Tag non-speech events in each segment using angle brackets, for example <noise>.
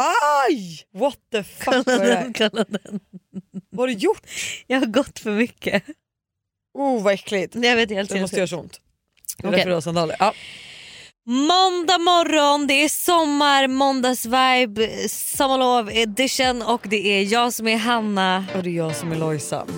Aj! What the fuck var det? Kolla den. Vad har du gjort? Jag har gått för mycket. Oh vad äckligt. Jag vet helt Det måste göra så ont. Det är Okej. därför du har sandaler. Ja. Måndag morgon, det är sommar, måndagsvibe, sommarlov edition och det är jag som är Hanna. Och det är jag som är Lojsan.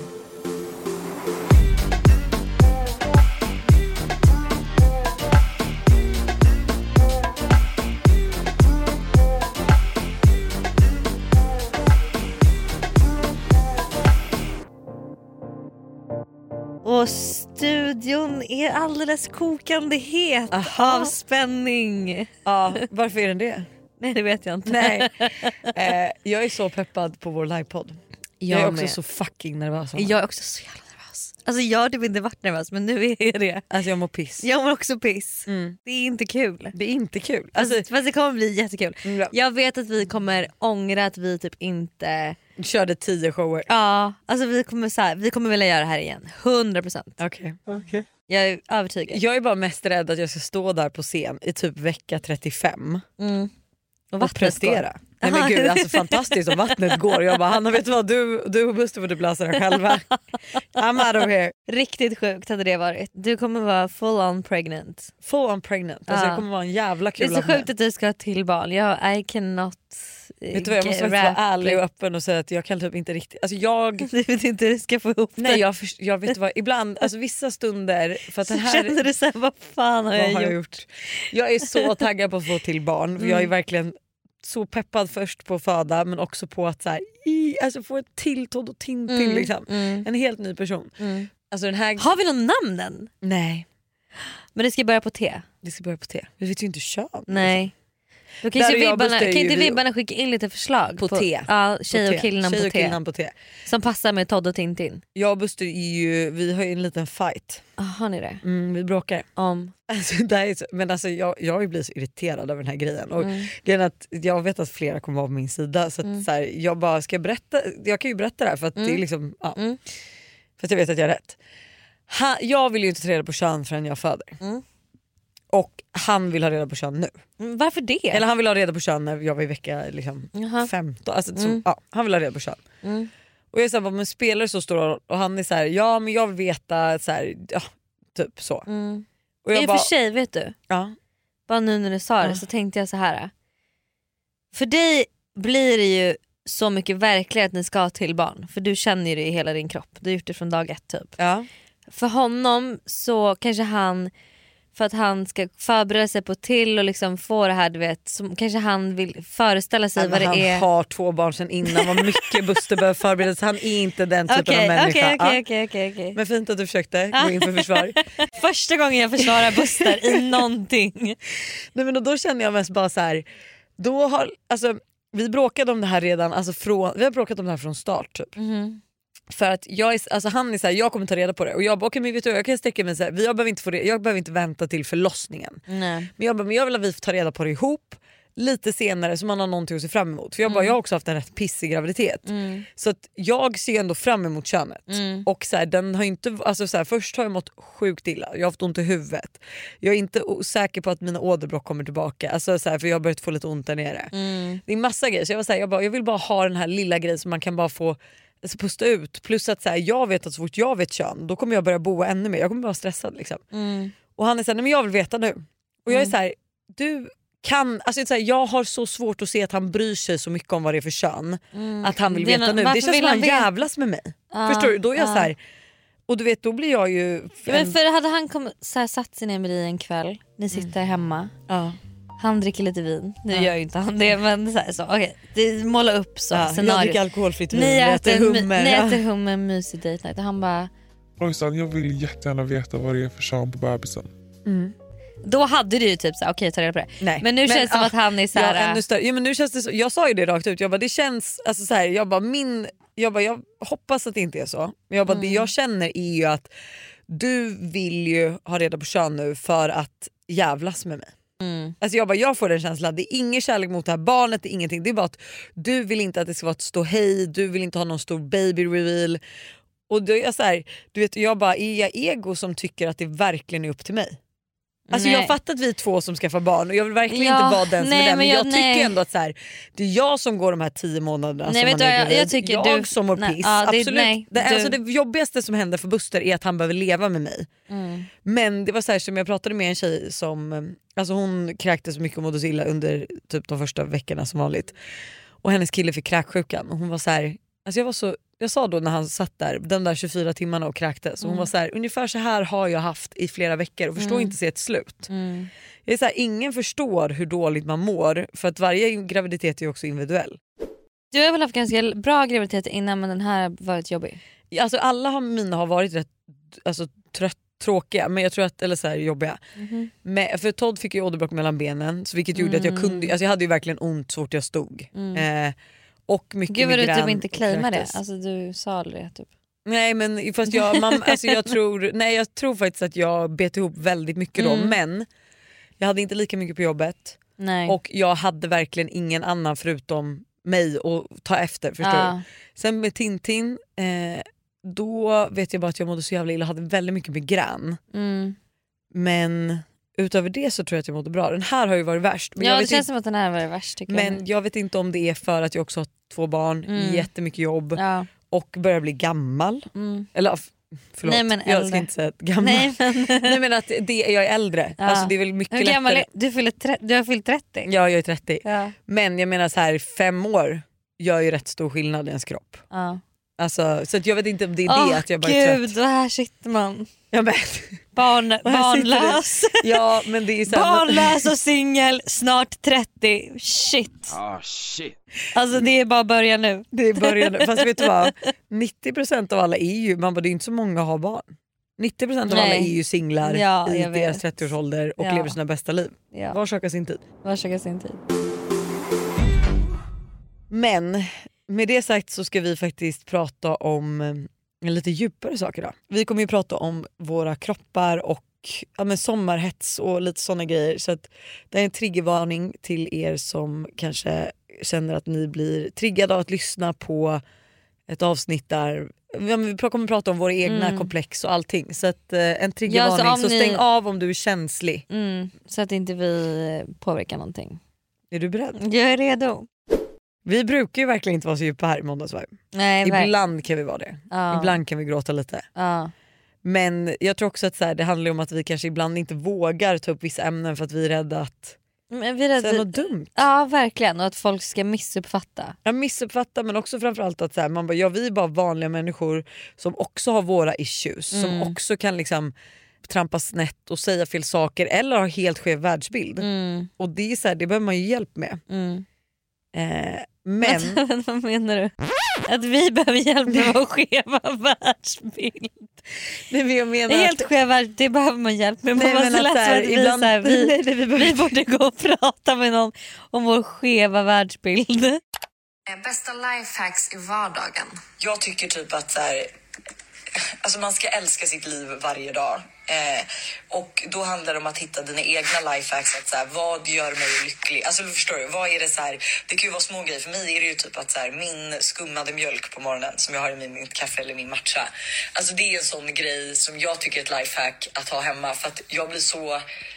Och studion är alldeles kokande het Aha. av spänning. Ja, varför är den det? Nej det vet jag inte. Nej. Eh, jag är så peppad på vår livepodd. Jag, är också med. så fucking nervös. Jag är också så jävla. Alltså jag har typ inte varit nervös men nu är jag det. Alltså jag mår piss. Jag mår också piss. Mm. Det är inte kul. Det är inte kul. Alltså, Alltså, fast det kommer bli jättekul. Mm, ja. Jag vet att vi kommer ångra att vi typ inte... körde tio shower. Ja, alltså vi kommer, så här, vi kommer vilja göra det här igen. 100%. Okej. Jag är övertygad. Jag är bara mest rädd att jag ska stå där på scen i typ vecka 35 Mm. och vattnet prestera. Nej men gud alltså fantastiskt om vattnet går. Jag bara Hanna vet du vad du, du och Buster får typ lösa det själva. <laughs> I'm out of here. Riktigt sjukt hade det varit. Du kommer vara full on pregnant. Full on pregnant. Alltså Ja. jag kommer vara en jävla Det är kul så sjukt att du ska ha till barn. Jag, I cannot eh, Vet du vad jag måste faktiskt vara ärlig och öppen och säga att jag kan typ inte riktigt, alltså jag <laughs> Du vet inte hur du ska få ihop Nej det. jag, först- jag vet vad, ibland, alltså vissa stunder för att Så den här känner du såhär, vad fan har Vad jag har jag gjort? gjort? Jag är så taggad på att få till barn. för Jag är verkligen så peppad först på att föda men också på att så här, i, alltså få ett till Todd och Tintin. Mm, Liksom. mm, En helt ny person. mm. Alltså den här... Har vi någon namn än? Nej, Men det ska börja på T? det ska börja på T. Vi vet ju inte kön. Nej. Då kan, Där jag vibbarna, kan inte vibbarna skicka in lite förslag? På T. Ja, På tjej och killnamn på killnamn på T. Som passar med Todd och Tintin. Jag och Buster är ju, vi har ju en liten fight. Ah, har ni det? Mm, vi bråkar. Om? Alltså, det är så, men alltså, jag, jag blir så irriterad över den här grejen. Och Mm. grejen att jag vet att flera kommer vara på min sida så, att, så här, jag bara ska berätta, jag kan ju berätta det här för att det är liksom, ja, Mm. för att jag vet att jag har rätt. Ha, jag vill ju inte ta reda på kön förrän jag föder. Och han vill ha reda på kön nu. Mm, Varför det? Eller han vill ha reda på kön när jag var i vecka liksom, Jaha. 15. Alltså, så, Mm. ja, han vill ha reda på kön. Mm. Och jag är såhär, men spelar det så stor roll? Och han är så här, ja men jag vill veta, så här, ja, typ så. Mm. Och I jag och bara, för sig, vet du, ja, bara nu när du sa det Ja. så tänkte jag så här. För dig blir det ju så mycket verkligare att ni ska till barn. För du känner ju det i hela din kropp. Du har gjort det från dag ett typ. ja. För honom så kanske han, för att han ska förbereda sig på till och liksom få det här du vet, så kanske han vill föreställa sig Nej, vad det han är. har två barn sedan innan, vad mycket Buster behöver förbereda sig. Han är inte den typen Okej, av människa. okej, okej, okej, okej. Men fint att du försökte gå in för försvar. <laughs> Första gången jag försvarar Buster i någonting. Nej, men då känner jag mest bara så här. Då har, alltså, vi bråkade om det här redan, alltså från, vi har bråkat om det här från start. Typ. Mhm. För att jag är, alltså han är så här, jag kommer ta reda på det och jag bara okej men vet du jag kan sträcka mig så här, jag, behöver inte få det, jag behöver inte vänta till förlossningen. Nej. Men jag, bara, men jag vill att vi får ta reda på det ihop lite senare så man har någonting att se fram emot. För jag, bara, jag har också haft en rätt pissig graviditet. Mm. Så att jag ser ändå fram emot könet. Mm. Och så här, den har inte, alltså så här, först har jag mått sjukt illa, jag har haft ont i huvudet. Jag är inte säker på att mina åderbråck kommer tillbaka alltså så här, för jag har börjat få lite ont där nere. Mm. Det är massa grejer så jag, var så jag, bara, jag vill bara ha den här lilla grejen som man kan bara få alltså, pusta ut. Plus att så här, jag vet att så fort jag vet kön då kommer jag börja boa ännu mer, jag kommer vara stressad. Liksom. Mm. Och han är såhär, nej men jag vill veta nu. Och jag är Mm. så här, du kan, alltså så här, jag har så svårt att se att han bryr sig så mycket om vad det är för kön. Mm. Att han vill veta nu. Det känns som att han jävlas med mig. Ja, Förstår du? Då är jag ja. så här, och du vet då blir jag ju... Ja, men för hade han kom, så här, satt sig ner med dig en kväll, ni sitter hemma, ja. Han dricker lite vin, nu Ja. gör ju inte han det men så, här, så okay. det, måla upp så Ja, jag dricker alkoholfritt vin, Ni vi äter äter, hummer, ni Ja. äter hummer, mysig date night och han bara, Lojsan, jag vill jättegärna veta vad det är för kön på bebisen. Mm. då hade du ju typ såhär, okej ta reda på det. Nej. Men nu känns det som ah, att han är Ja, såhär, ännu större. Ja, men nu känns det så, jag sa ju det rakt ut, jag bara, det känns, alltså så här, jag, bara, min, jag, bara, jag hoppas att det inte är så. Men jag bara, Mm. det jag känner är ju att du vill ju ha reda på kön nu för att jävlas med mig mm, Alltså jag, bara, jag får den känslan, det är ingen kärlek mot det här barnet, det är ingenting. Det är bara att du vill inte att det ska vara ett ståhej, du vill inte ha någon stor baby reveal. Och då är jag så här, du vet, jag bara, är jag ego som tycker att det verkligen är upp till mig? Alltså Nej. jag fattar att vi är två som skaffar barn och jag vill verkligen Ja, inte vara den som är den men jag, jag- tycker nej. ändå att så här, det är jag som går de här tio månaderna Nej, som vet man är jag- jag tycker jag du- som mår nej, piss. ja, det- absolut. nej, det, alltså det jobbigaste som händer för Buster är att han behöver leva med mig. Mm. Men det var så här som jag pratade med en tjej som alltså hon kräktes mycket och mådde så illa under typ de första veckorna som vanligt. Och hennes kille fick kräksjukan och hon var så här, alltså jag var så jag sa då när han satt där de där 24 timmarna och kräktes och hon var så här, ungefär så här har jag haft i flera veckor och förstår inte se ett slut. Mm. Jag är så här, ingen förstår hur dåligt man mår för att varje graviditet är också individuell. Du har väl haft ganska bra graviditet innan men den här har varit jobbig? Alltså alla har, mina har varit rätt alltså, trött, tråkiga men jag tror att, eller så här, jobbiga. Men, för Todd fick ju åderbråck mellan benen så vilket gjorde att jag kunde, alltså jag hade ju verkligen ont så fort jag stod. Eh, och mycket Gud vad du typ inte claimar det. Alltså, du sa det. Typ. Nej men fast jag, man, alltså jag, <laughs> tror, nej, jag tror faktiskt att jag bet ihop väldigt mycket då men jag hade inte lika mycket på jobbet Nej. och jag hade verkligen ingen annan förutom mig att ta efter. Förstår Ja. du? Sen med Tintin, eh, då vet jag bara att jag mådde så jävla illa och hade väldigt mycket migrän. Mm. Men utöver det så tror jag att jag mådde bra. Den här har ju varit värst. Men, Ja jag, det känns inte, som att den här var värst tycker men jag. jag vet inte om det är för att jag också har två barn, Mm. jättemycket jobb Ja. och börjar bli gammal. Mm. Eller förlåt, Nej, men jag äldre. ska inte säga gammal. Nej, men, <laughs> Nej men att det, jag är äldre. Ja. Alltså, det är väl mycket hur gammal lättare. är du? Fyller tre- du har fyllt 30? Ja jag är 30. Ja. Men jag menar så här fem år gör ju rätt stor skillnad i ens kropp. Ja. Alltså, så jag vet inte om det är det att jag bara är gud, trött. och här sitter man. Ja, men, Barn, barnlös. ja men det är så här, barnlös och singel, snart 30. Shit. Oh shit. Alltså det är bara början nu. Det är början. Fast vet du vad? 90% av alla är ju, man bara, det är inte så många har barn. 90% av alla Nej. är ju singlar Ja, i deras vet. 30-årsålder och Ja. lever sina bästa liv. Ja. Var sak har sin tid. Varsågod sin tid. Men med det sagt så ska vi faktiskt prata om lite djupare saker idag. Vi kommer ju prata om våra kroppar och ja, men sommarhets och lite såna grejer. Så att det är en triggervarning till er som kanske känner att ni blir triggade av att lyssna på ett avsnitt där ja, vi kommer prata om våra egna komplex och allting. Så att, eh, en triggervarning, om så, ni- stäng av om du är känslig. Mm, så att inte vi påverkar någonting. Är du beredd? Jag är redo. Vi brukar ju verkligen inte vara så djupa här i Måndagsvibe. Nej, verk- Ibland kan vi vara det. Ja. Ibland kan vi gråta lite. Ja. Men jag tror också att så här, det handlar om att vi kanske ibland inte vågar ta upp vissa ämnen för att vi är rädda att Men vi är säga rädda- något dumt. Ja verkligen och att folk ska missuppfatta. Jag missuppfattar men också framförallt att så här, man bara, ja, vi är bara vanliga människor som också har våra issues. Som Mm. också kan liksom trampa snett och säga fel saker eller ha helt skev världsbild. Mm. Och det, är så här, det behöver man ju hjälp med. Mm. Eh, men <laughs> Vad menar du? Att vi behöver hjälp med vår skeva <laughs> världsbild? nej, men jag menar Det är att- helt skev värld, det behöver man hjälp med. Man men att här, att vi, ibland- här, vi, <laughs> Nej, nej, vi behöver- vi borde gå och prata med någon om vår skeva världsbild. Bästa lifehacks i vardagen. Jag tycker typ att så här, alltså man ska älska sitt liv varje dag. Eh, och då handlar det om att hitta dina egna lifehacks. Att så här, vad gör mig lycklig? Alltså förstår du? Vad är det så här, det kan ju vara små grejer. För mig är det ju typ att så här, min skummade mjölk på morgonen som jag har i min, mitt kaffe eller min matcha. Alltså det är en sån grej som jag tycker är ett lifehack att ha hemma. För att jag blir så,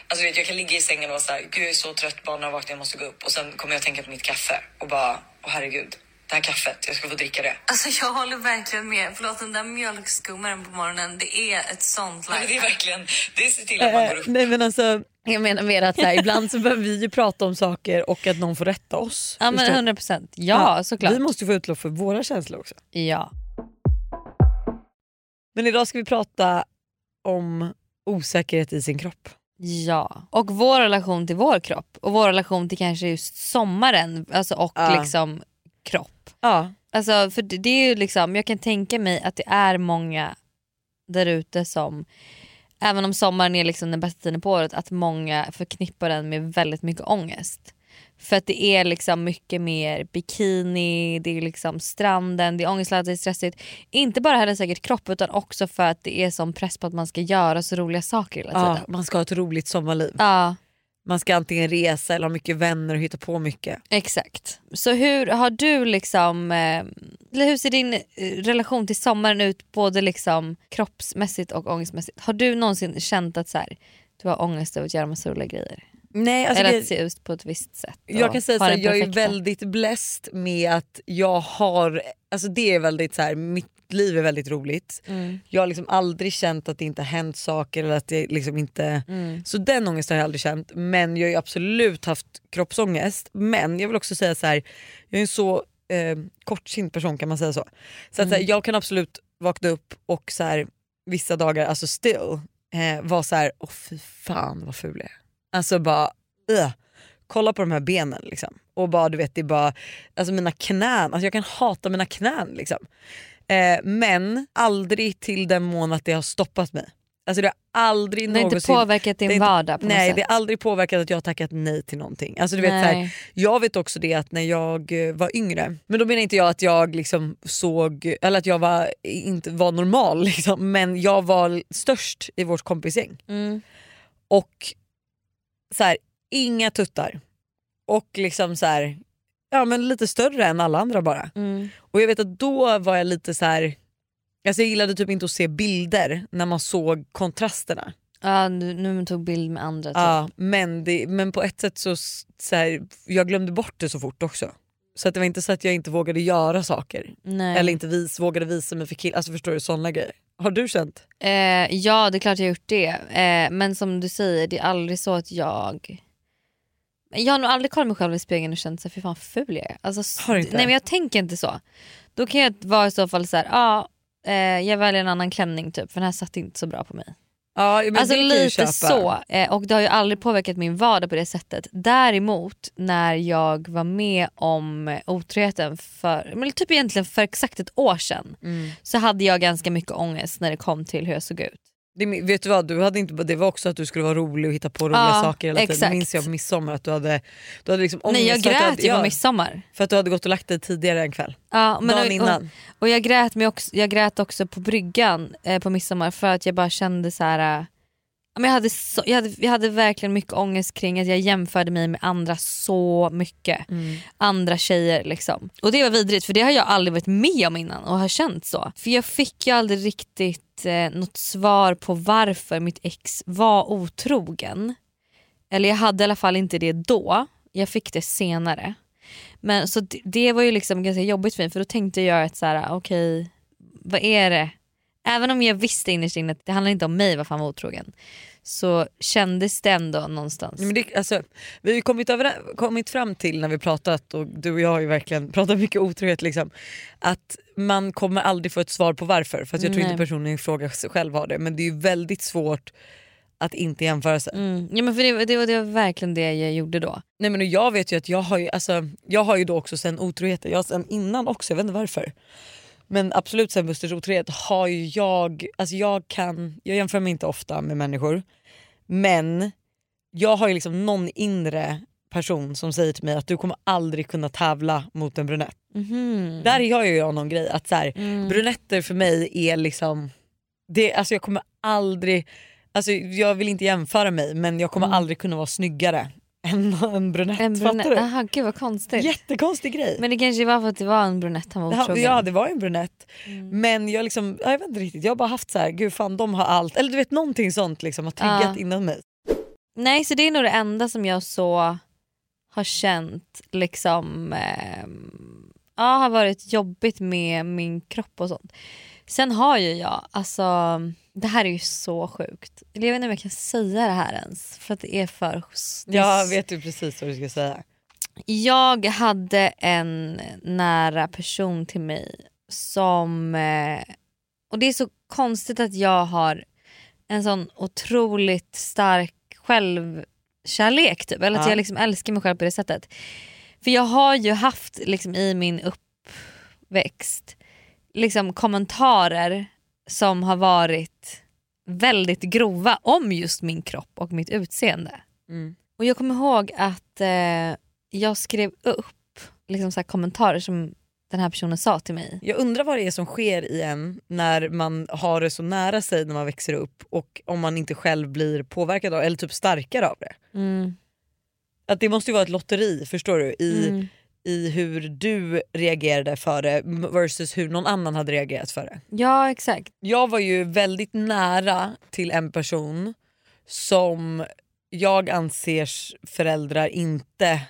alltså vet, jag kan ligga i sängen och vara så här, gud jag är så trött, barnen har vaknat, jag måste gå upp. Och sen kommer jag tänka på mitt kaffe och bara, åh herregud. Det här kaffet, jag ska få dricka det. Alltså jag håller verkligen med. Förlåt den där mjölkskummaren på morgonen, det är ett sånt Men det är verkligen, det ser till att man går upp. Eh, nej men alltså, jag menar mer att så här, ibland så behöver vi ju prata om saker och att någon får rätta oss. Ja men Förstår du? 100 procent. Ja, såklart. Vi måste få utlopp för våra känslor också. Ja. Men idag ska vi prata om osäkerhet i sin kropp. Ja, och vår relation till vår kropp och vår relation till kanske just sommaren alltså, och Ja. liksom kropp. Ja. Alltså, för det det är ju liksom, jag kan tänka mig att det är många där ute som, även om sommaren är liksom den bästa tiden på året, att många förknippar den med väldigt mycket ångest. För att det är liksom mycket mer bikini, det är liksom stranden, det är ångestladdat, det är stressigt. Inte bara heller säkert kropp utan också för att det är sån press på att man ska göra så roliga saker hela ja, tiden. man ska ha ett roligt sommarliv. Ja, Man ska antingen resa eller ha mycket vänner och hitta på mycket. exakt. Så hur har du liksom, eh, eller hur ser din eh, relation till sommaren ut både liksom kroppsmässigt och ångestmässigt? Har du någonsin känt att så här, du har ångest över att göra massa roliga grejer. Nej, alltså Eller det- att se ut på ett visst sätt. Jag kan säga så här, jag är väldigt blessed med att jag har, alltså det är väldigt så här, mitt liv är väldigt roligt. Mm. Jag har liksom aldrig känt att det inte har hänt saker eller att det liksom inte, Mm. så den ångesten har jag aldrig känt. Men jag har ju absolut haft kroppsångest. Men jag vill också säga så här, jag är en så eh, kortsynt person kan man säga så. Så att så här, Mm. jag kan absolut vakna upp och så här, vissa dagar, alltså still, eh, vara så här, åh fy fan vad ful jag är. Alltså bara, ugh. kolla på de här benen liksom. Och bara du vet det bara, alltså mina knän, alltså jag kan hata mina knän liksom. Eh, men aldrig till den mån att det har stoppat mig. Alltså det har aldrig Det har inte någonsin påverkat din det inte- vardag på Nej något det sätt. har aldrig påverkat att jag har tackat nej till någonting. Alltså, du vet, så här, jag vet också det att när jag eh, var yngre, men då menar inte jag att jag liksom såg, eller att jag var, inte var normal <laughs> liksom, men jag var störst i vårt kompisgäng. Mm. Och så här, inga tuttar. Och liksom så här, ja men lite större än alla andra bara. Mm. Och jag vet att då var jag lite så här. Alltså jag gillade typ inte att se bilder när man såg kontrasterna. Ja, du, nu tog bild med andra. Typ. Ja, men, det, men på ett sätt så, så här, jag glömde bort det så fort också. Så att det var inte så att jag inte vågade göra saker. Nej. Eller inte vis, vågade visa mig för killar. Alltså förstår du sådana grejer. Har du känt? Eh, ja det är klart jag har gjort det. Eh, men som du säger det är aldrig så att jag... Jag har nog aldrig kollat mig själv i spegeln och känt så fy fan ful jag är. Alltså, Har inte? Nej men jag tänker inte så. Då kan jag vara i så fall så här, ja eh, jag väljer en annan klänning typ för den här satt inte så bra på mig. Ja, men alltså lite så. Eh, och det har ju aldrig påverkat min vardag på det sättet. Däremot när jag var med om otroheten för, men typ egentligen för exakt ett år sedan Mm. så hade jag ganska mycket ångest när det kom till hur jag såg ut. Det, vet du vad, du hade inte, det var också att du skulle vara rolig och hitta på roliga Ja, saker hela tiden. Det minns jag på midsommar att du hade, du hade liksom ångest Nej jag grät hade, ju på midsommar. För att du hade gått och lagt dig tidigare en kväll. Ja, men Dagen och, innan. Och, och jag, grät mig också, jag grät också på bryggan eh, på midsommar för att jag bara kände så här. Men jag, hade så, jag, hade, jag hade verkligen mycket ångest kring att jag jämförde mig med andra så mycket. Mm. Andra tjejer liksom. Och det var vidrigt för det har jag aldrig varit med om innan och har känt så. För jag fick ju aldrig riktigt eh, något svar på varför mitt ex var otrogen. Eller jag hade i alla fall inte det då. Jag fick det senare. Men så det, det var ju liksom ganska jobbigt för mig för då tänkte jag att så här, okej vad är det? Även om jag visste innerst inne att det handlar inte om mig varför han var otrogen. Så kändes det ändå någonstans. Men det, alltså, vi har ju kommit, över, kommit fram till när vi pratat och du och jag har ju verkligen <laughs> pratat mycket otrohet liksom, att man kommer aldrig få ett svar på varför för att jag tror Nej. inte personen i fråga själv har det men det är ju väldigt svårt att inte jämföra sig. Mm. Ja, men för det, var- det, det var verkligen det jag gjorde då. Nej men jag vet ju att jag har ju, alltså, jag har ju då också sen otroheten, jag har sen innan också, jag vet inte varför. Men absolut sen Busters otrohet har ju jag, alltså jag kan, jag jämför mig inte ofta med människor men jag har ju liksom någon inre person som säger till mig att du kommer aldrig kunna tävla mot en brunett. Mhm. Där har ju jag någon grej att så här, Mm. brunetter för mig är liksom, det, alltså jag kommer aldrig, alltså jag vill inte jämföra mig men jag kommer Mm. aldrig kunna vara snyggare än en brunett. En fattar brunett. du? Aha, gud vad konstigt. Jättekonstig grej. Men det kanske var för att det var en brunett han var otrogen. ja det var en brunett. Mm. Men jag, liksom, ja, jag vet inte riktigt, jag har bara haft så här, gud fan de har allt. Eller du vet någonting sånt liksom har triggat Ja. inom mig. Nej så det är nog det enda som jag så har känt liksom ehm, ja, har varit jobbigt med min kropp och sånt. Sen har ju jag, alltså det här är ju så sjukt. Jag vet inte om jag kan säga det här ens för att det är för... det är Jag vet ju precis vad du ska säga. Jag hade en nära person till mig som... Eh, och det är så konstigt att jag har en sån otroligt stark självkärlek. Typ. Eller att Ja. jag liksom älskar mig själv på det sättet. För jag har ju haft liksom, i min uppväxt liksom, kommentarer som har varit väldigt grova om just min kropp och mitt utseende. Mm. Och jag kommer ihåg att eh, jag skrev upp liksom så kommentarer som den här personen sa till mig. Jag undrar vad det är som sker i en när man har det så nära sig när man växer upp och om man inte själv blir påverkad av eller typ starkare av det. Mm. Att det måste ju vara ett lotteri förstår du i, Mm. I hur du reagerade för det versus hur någon annan hade reagerat för det. Ja exakt. Jag var ju väldigt nära till en person som jag anser föräldrar inte,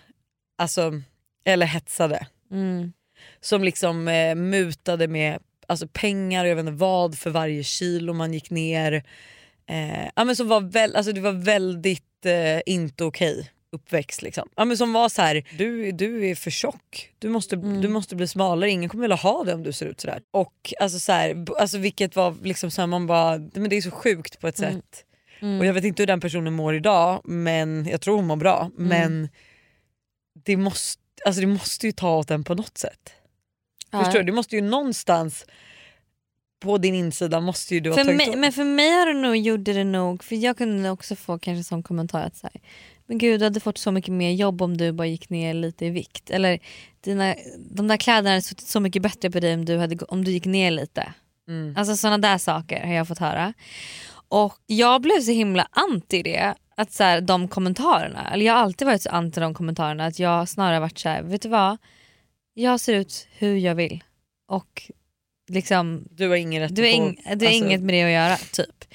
alltså, eller hetsade. Mm. Som liksom eh, mutade med alltså, pengar, jag vet inte vad, för varje kilo man gick ner. Eh, ja, men som var väl, alltså, det var väldigt eh, inte okej uppväxt. Liksom. Ja, men som var så här, du, du är för tjock, du måste, du måste bli smalare, ingen kommer vilja ha dig om du ser ut sådär. Och alltså, så här, alltså, vilket var liksom så här, man bara, men det är så sjukt på ett sätt. Och jag vet inte hur den personen mår idag, men jag tror hon mår bra. Men det måste, alltså, det måste ju ta åt den på något sätt. Förstår du? Det måste ju någonstans på din insida måste ju du ha För tagit mig, åt. men för mig har det nog, gjorde det nog, för jag kunde också få kanske som kommentar att så här, men gud du hade fått så mycket mer jobb om du bara gick ner lite i vikt. Eller dina, de där kläderna hade suttit så mycket bättre på dig om du, hade, om du gick ner lite. Mm. Alltså sådana där saker har jag fått höra. Och jag blev så himla anti det. Att så här, de kommentarerna, eller jag har alltid varit så anti de kommentarerna att jag snarare varit så här, vet du vad? Jag ser ut hur jag vill. Och liksom Du har ingen rätt du har, ing, du har alltså, inget med det att göra typ.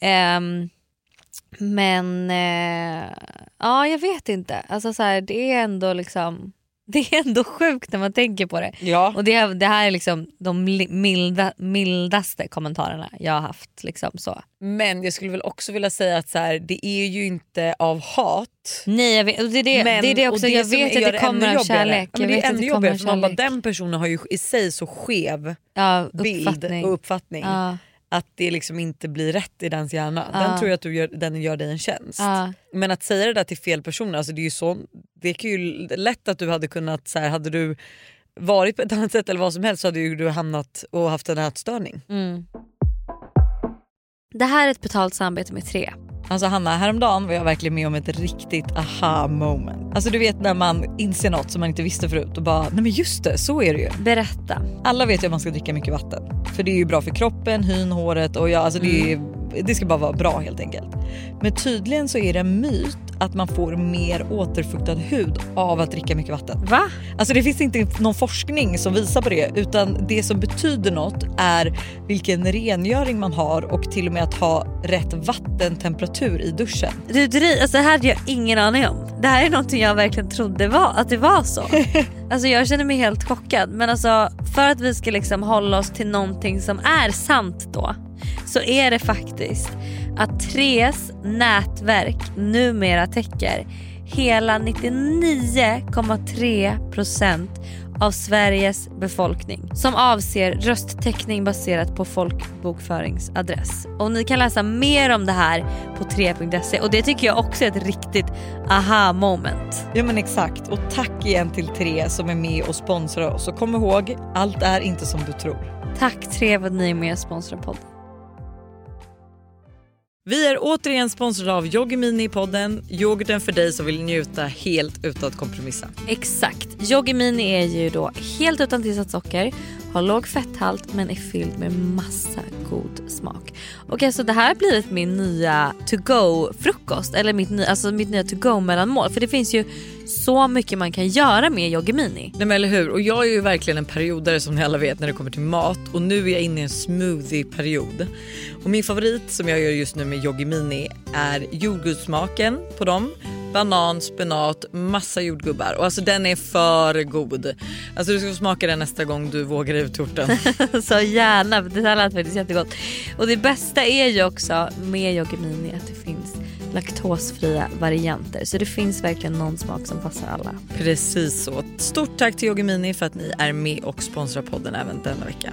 Ehm, men eh, ja jag vet inte. Alltså, så här, det är ändå liksom <laughs> det är ändå sjukt när man tänker på det. Ja. Och det, det här är liksom de milda, mildaste kommentarerna jag har haft. Liksom, så. Men jag skulle väl också vilja säga att så här, det är ju inte av hat. Nej jag vet, det, är det, Men- det är det och också, det jag vet att det kommer av kärlek. Ja, men det är ännu jobbigare för man bara, den personen har ju i sig så skev ja, bild och uppfattning Ja, att det liksom inte blir rätt i dens hjärna. Den tror jag att du gör, den gör dig en tjänst. ja. Men att säga det där till fel personer, alltså det är ju så, det kan ju lätt att du hade kunnat, så här, hade du varit på ett annat sätt eller vad som helst så hade ju du hamnat och haft en ätstörning. Mm. Det här är ett betalt samarbete med tre. Alltså Hanna, häromdagen var jag verkligen med om ett riktigt aha moment. Alltså du vet när man inser något som man inte visste förut och bara, nej men just det, så är det ju. Berätta. Alla vet ju att man ska dricka mycket vatten. För det är ju bra för kroppen, hyn, håret och ja, alltså det, är, det ska bara vara bra helt enkelt. Men tydligen så är det en myt att man får mer återfuktad hud av att dricka mycket vatten. Va? Alltså det finns inte någon forskning som visar på det utan det som betyder något är vilken rengöring man har och till och med att ha rätt vattentemperatur i duschen. Du, dri- alltså det här hade jag ingen aning om. Det här är någonting jag verkligen trodde var, att det var så. <laughs> alltså jag känner mig helt chockad men alltså för att vi ska liksom hålla oss till någonting som är sant då så är det faktiskt att Tres nätverk numera täcker hela 99,3% av Sveriges befolkning som avser röstteckning baserat på folkbokföringsadress. Och ni kan läsa mer om det här på 3.se och det tycker jag också är ett riktigt aha moment. Ja men exakt och tack igen till Tre som är med och sponsrar oss och kom ihåg allt är inte som du tror. Tack Tre för att ni är med och sponsrar podden. Vi är återigen sponsrade av Yoggi Mini i podden, yoghurten för dig som vill njuta helt utan att kompromissa. Exakt. Yoggi Mini är ju då helt utan tillsatt socker, har låg fetthalt men är fylld med massa god smak. Okej okay, så det här har blivit min nya to go frukost eller mitt, nya- alltså mitt nya to go mellanmål för det finns ju så mycket man kan göra med Yoggi Mini. Nej men eller hur och jag är ju verkligen en periodare som ni alla vet när det kommer till mat och nu är jag inne i en smoothie-period. Och min favorit som jag gör just nu med Yoggi Mini är jordgubbssmaken på dem. Banan, spenat, massa jordgubbar och alltså den är för god. Alltså du ska få smaka den nästa gång du vågar ut torten. <laughs> så gärna, för det här lät faktiskt jättegott. Och det bästa är ju också med Yoggi Mini att det finns laktosfria varianter. Så det finns verkligen någon smak som passar alla. Precis så. Stort tack till Yoggi Mini för att ni är med och sponsrar podden även denna vecka.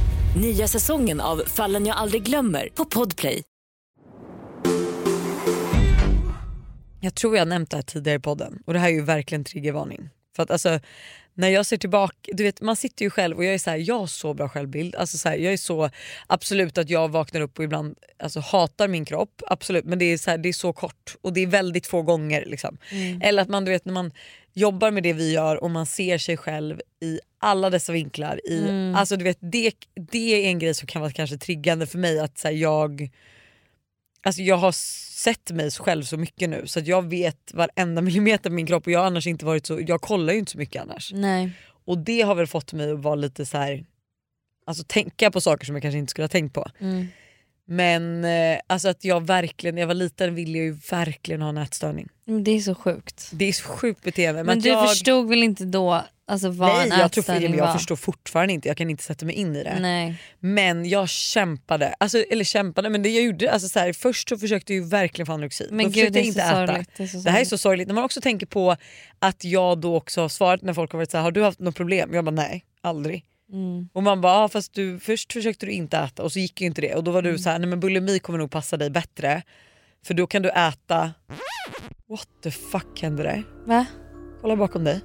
Nya säsongen av Fallen jag aldrig glömmer på Podplay. Jag tror jag nämnt det här tidigare i podden och det här är ju verkligen triggervarning. För att alltså när jag ser tillbaka, du vet man sitter ju själv och jag är så här, jag har så bra självbild. Alltså så här, jag är så, absolut att jag vaknar upp och ibland alltså, hatar min kropp, absolut men det är, så här, det är så kort och det är väldigt få gånger. Liksom. Eller att man du vet när man jobbar med det vi gör och man ser sig själv i alla dessa vinklar. I, alltså, du vet, det, det är en grej som kan vara kanske triggande för mig att så här, jag Alltså jag har sett mig själv så mycket nu så att jag vet varenda <laughs> millimeter på min kropp och jag har annars inte varit så, jag kollar ju inte så mycket annars. Nej. Och det har väl fått mig att vara lite så här, alltså tänka på saker som jag kanske inte skulle ha tänkt på. Mm. Men eh, alltså att jag verkligen, när jag var liten ville jag ju verkligen ha en ätstörning. Men det är så sjukt. Det är så sjukt beteende. Men, Men du jag, förstod väl inte då alltså, Nej jag, tror, jag var? förstår fortfarande inte, jag kan inte sätta mig in i det. Nej. Men jag kämpade, alltså, eller kämpade men det jag gjorde, alltså, så här, först så försökte jag verkligen få anorexi. Men Då gud det är, inte äta. sorgligt. det är så Det här är sorgligt. så sorgligt när man också tänker på att jag då också har svarat när folk har varit så här, har du haft något problem? Jag bara nej, aldrig. Mm. Och man bara, ah, fast du, först försökte du inte äta och så gick ju inte det och då var Mm. du så här, nej men bulimi kommer nog passa dig bättre för då kan du äta... What the fuck hände där? Va? Kolla bakom dig.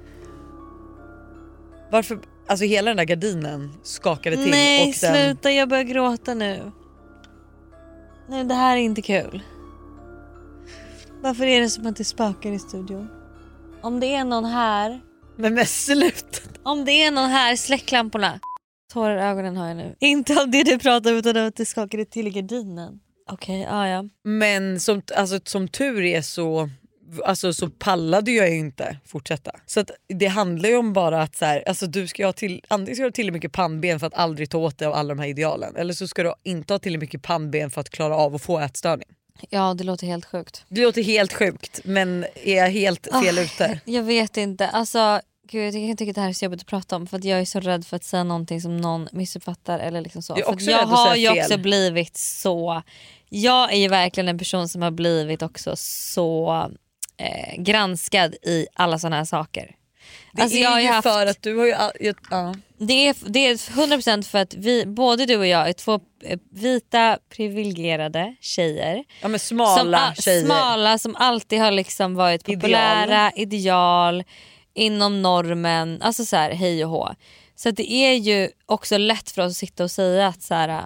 Varför, alltså hela den där gardinen skakade till Nej och den, sluta jag börjar gråta nu. Nej det här är inte kul. Varför är det som att det spökar i studion? Om det är någon här, Nej men sluta! om det är någon här, släck lamporna. Tårar i ögonen har jag nu. Inte av det du pratar utan av att det skakade till i gardinen. Okej, ja ja. Men som, alltså, som tur är så, alltså, så pallade jag ju inte fortsätta. Så det handlar ju om bara att så här, alltså, du ska ha till, antingen ska du ha tillräckligt mycket pannben för att aldrig ta åt dig av alla de här idealen eller så ska du inte ha tillräckligt mycket pannben för att klara av att få ätstörning. Ja det låter helt sjukt. Det låter helt sjukt men är jag helt fel Ah, ute? Jag vet inte. Alltså, gud, jag kan tycka att det här är så jobbigt att prata om för att jag är så rädd för att säga någonting som någon missuppfattar. Eller liksom så. Jag jag har ju också blivit så... Jag är ju verkligen en person som har blivit också så eh, granskad i alla såna här saker. Det Alltså, är jag har ju haft- för att du har ju... ja. Det är, det är 100% för att vi, både du och jag är två eh, vita privilegierade tjejer. ja men smala som, tjejer. Smala som alltid har liksom varit Ideal. populära, ideal, inom normen, alltså så här hej och hå. Så det är ju också lätt för oss att sitta och säga att så här,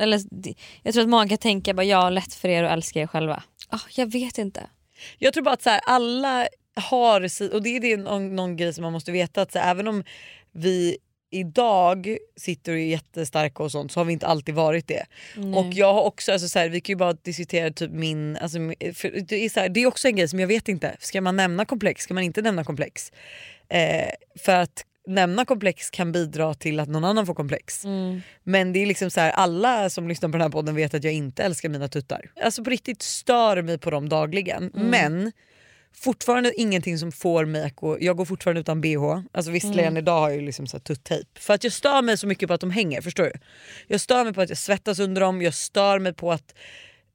eller, jag tror att många kan tänka bara ja lätt för er att älska er själva. Ah, jag vet inte. Jag tror bara att så här, alla har, och det är det någon, någon grej som man måste veta att så här, även om vi idag sitter och är jättestarka och sånt så har vi inte alltid varit det. Och jag har också, alltså så här, vi kan ju bara diskutera typ min, alltså, det, är så här, det är också en grej som jag vet inte, ska man nämna komplex, ska man inte nämna komplex? Eh, för att nämna komplex kan bidra till att någon annan får komplex. Mm. Men det är liksom så här, alla som lyssnar på den här podden vet att jag inte älskar mina tuttar. Alltså på riktigt stör mig på dem dagligen. Men fortfarande ingenting som får mig att gå, jag går fortfarande utan bh. Alltså visserligen idag har jag ju liksom tuttejp. För att jag stör mig så mycket på att de hänger, förstår du? Jag stör mig på att jag svettas under dem, jag stör mig på att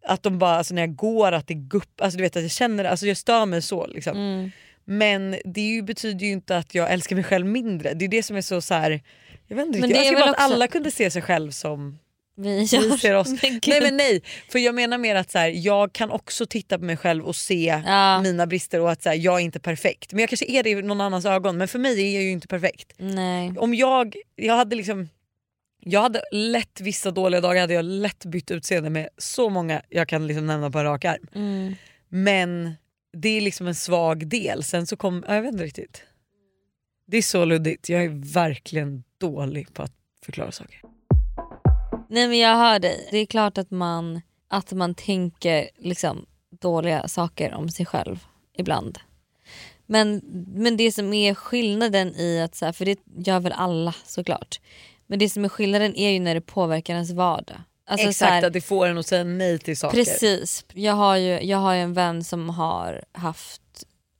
att de bara, alltså när jag går att det gupp, alltså du vet att jag känner det, alltså jag stör mig så liksom. Mm. Men det ju, betyder ju inte att jag älskar mig själv mindre. Det är det som är så, så här, jag vet inte Men riktigt. Jag önskar bara att alla kunde se sig själv som Vi, vi ser oss. Men Nej men nej, för jag menar mer att så här, jag kan också titta på mig själv och se Ja. mina brister och att så här, jag är inte perfekt. Men jag kanske är det i någon annans ögon men för mig är jag ju inte perfekt. Nej. Om jag, jag hade liksom jag hade lätt vissa dåliga dagar hade jag lätt bytt utseende med så många jag kan liksom nämna på en rak arm. Mm. Men det är liksom en svag del. Sen så kom, jag vet inte riktigt. Det är så luddigt. Jag är verkligen dålig på att förklara saker. Nej men jag hör dig. Det är klart att man, att man tänker liksom dåliga saker om sig själv ibland. Men, men det som är skillnaden i att, så här, för det gör väl alla såklart. Men det som är skillnaden är ju när det påverkar ens vardag. Alltså, Exakt, här, att det får en att säga nej till saker. Precis. Jag har ju jag har ju en vän som har haft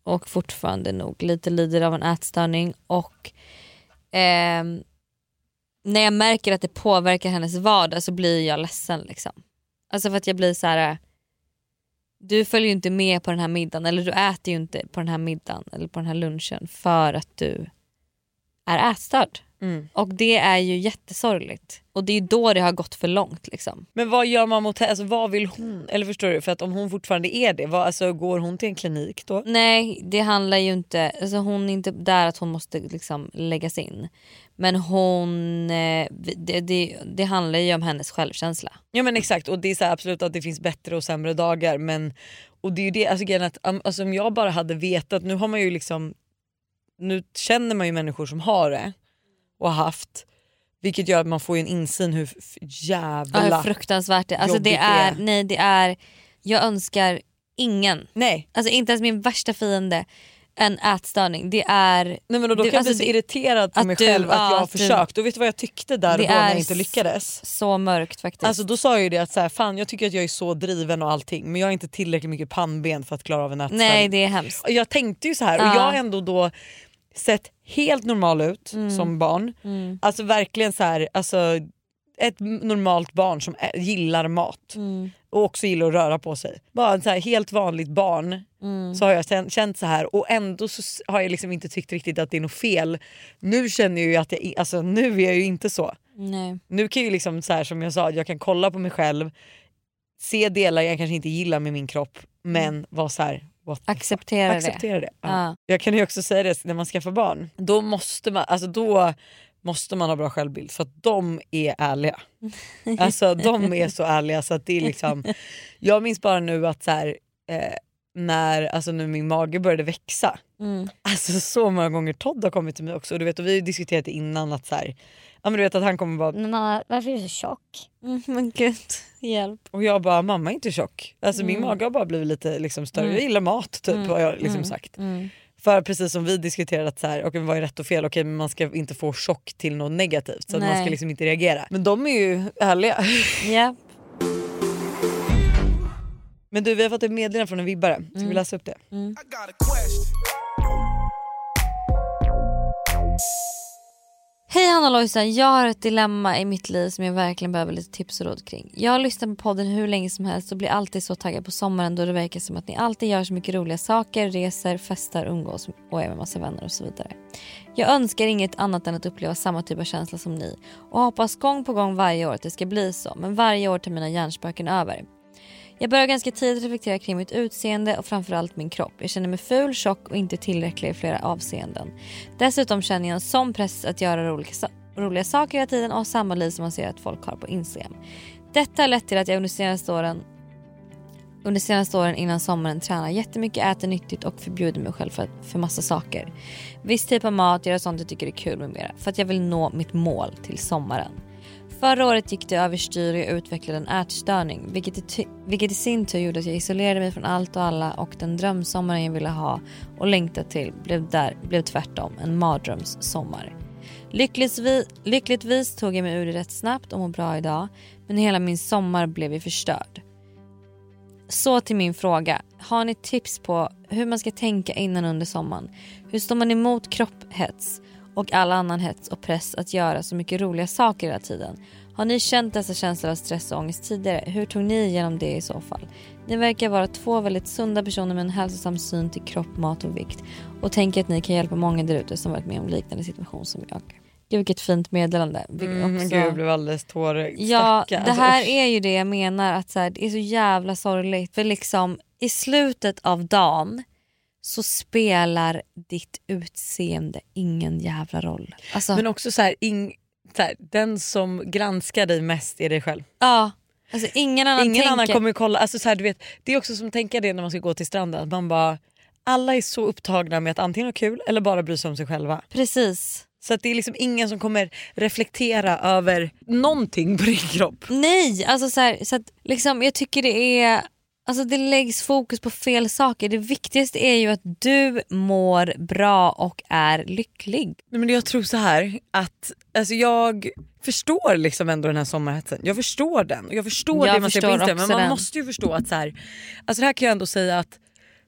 och fortfarande nog lite lider av en ätstörning och ehm, när jag märker att det påverkar hennes vardag så blir jag ledsen. Liksom. Alltså för att jag blir så här. Du följer ju inte med på den här middagen eller du äter ju inte på den här middagen eller på den här lunchen för att du är ätstörd. Mm. Och det är ju jättesorgligt. Och det är då det har gått för långt. Liksom. Men vad gör man mot henne? Alltså, vad vill hon? Eller förstår du? För att om hon fortfarande är det, vad, alltså, går hon till en klinik då? Nej det handlar ju inte, alltså hon är inte där att hon måste liksom läggas in. Men hon, eh, det, det, det handlar ju om hennes självkänsla. Ja men exakt och det är så absolut att det finns bättre och sämre dagar men och det är ju det, alltså, att, alltså, om jag bara hade vetat, nu har man ju liksom nu känner man ju människor som har det och har haft vilket gör att man får en insyn hur jävla... Ja, hur fruktansvärt det alltså det är. är. Nej det är, jag önskar ingen, Nej. alltså inte ens min värsta fiende en ätstörning. Det är, Nej men då, då Det- kan jag alltså, bli så det- irriterad på mig du- själv att ja, jag har att du- försökt. Och vet du vad jag tyckte där och då när är jag inte lyckades? så mörkt faktiskt. Alltså då sa jag ju det att så här, fan jag tycker att jag är så driven och allting men jag har inte tillräckligt mycket pannben för att klara av en ätstörning. Nej det är hemskt. Och jag tänkte ju så här Ja. och jag har ändå då sett helt normal ut som barn. Mm. Alltså verkligen så här, alltså ett normalt barn som gillar mat Mm. och också gillar att röra på sig. Bara en så här helt vanligt barn Mm. så har jag känt, så här och ändå har jag liksom inte tyckt riktigt att det är något fel. Nu känner jag att jag, alltså nu är jag ju inte så. Nej. Nu kan jag ju liksom så här, som jag sa, jag kan kolla på mig själv, se delar jag kanske inte gillar med min kropp men vara så här, Acceptera det. acceptera det. Ja. Ja. Jag kan ju också säga det när man skaffar barn, då måste man, alltså då måste man ha bra självbild för att de är ärliga. <laughs> Alltså de är så ärliga så att det är liksom, jag minns bara nu att så här, eh, när alltså nu min mage började växa, Mm. alltså så många gånger Todd har kommit till mig också och, du vet, och vi har diskuterat det innan att så här, men du vet att han kommer bara Men mamma, varför är du så tjock? Mm, men gud, hjälp. och jag bara mamma är inte tjock. Alltså min Mm. mage har bara blivit lite liksom, större, Mm. jag gillar mat typ Mm. har jag liksom Mm. sagt. Mm. För precis som vi diskuterade att så här, okay, vad är rätt och fel, okej men man ska inte få chock till något negativt så att man ska liksom inte reagera. Men de är ju ärliga. <laughs> Ja. Men du vi har fått ett meddelande från en vibbare, ska Mm. vi läsa upp det? Hej Hanna Lojsan, jag har ett dilemma i mitt liv som jag verkligen behöver lite tips och råd kring. Jag har lyssnat på podden hur länge som helst och blir alltid så taggad på sommaren då det verkar som att ni alltid gör så mycket roliga saker, reser, festar, umgås och är med massa vänner och så vidare. Jag önskar inget annat än att uppleva samma typ av känsla som ni och hoppas gång på gång varje år att det ska bli så men varje år tar mina hjärnspöken över. Jag börjar ganska tidigt reflektera kring mitt utseende och framförallt min kropp. Jag känner mig ful, tjock och inte tillräcklig i flera avseenden. Dessutom känner jag en sån press att göra roliga, roliga saker hela tiden och ha samma liv som man ser att folk har på Instagram. Detta har lett till att jag under senaste åren under senaste åren innan sommaren tränar jättemycket, äter nyttigt och förbjuder mig själv för, för massa saker. Viss typ av mat, göra sånt jag tycker är kul med mera. För att jag vill nå mitt mål till sommaren. Förra året gick det överstyr och jag utvecklade en ätstörning vilket i, vilket i sin tur gjorde att jag isolerade mig från allt och alla och den drömsommaren jag ville ha och längtat till blev, där, blev tvärtom en mardrömssommar. Lyckligtvis, lyckligtvis tog jag mig ur det rätt snabbt och mår bra idag men hela min sommar blev ju förstörd. Så till min fråga. Har ni tips på hur man ska tänka innan och under sommaren? Hur står man emot kropphets och all annan hets och press att göra så mycket roliga saker hela tiden? Har ni känt dessa känslor av stress och ångest tidigare? Hur tog ni igenom det i så fall? Ni verkar vara två väldigt sunda personer med en hälsosam syn till kropp, mat och vikt och tänker att ni kan hjälpa många där ute som varit med om liknande situation som jag. Gud vilket fint meddelande. Mm, men också- gud, jag blev alldeles tårögd. Ja, det här är ju det jag menar att så här, det är så jävla sorgligt. För liksom i slutet av dagen så spelar ditt utseende ingen jävla roll. Alltså, Men också så här, ing, så här, den som granskar dig mest är dig själv. ja, alltså ingen annan Ingen tänker... annan kommer kolla. Alltså så här, du vet, det är också som att tänka det när man ska gå till stranden. Att man bara, alla är så upptagna med att antingen ha kul eller bara bry sig om sig själva. Precis. Så att det är liksom ingen som kommer reflektera över någonting på din kropp. Nej, alltså så, här, så att liksom, jag tycker det är... Alltså det läggs fokus på fel saker. Det viktigaste är ju att du mår bra och är lycklig. Nej, men jag tror så här att alltså jag förstår liksom ändå den här sommarhetsen. Jag förstår den och jag förstår Jag det man ser på förstår Instagram men man den. måste ju förstå att så här, alltså det här kan jag ändå säga att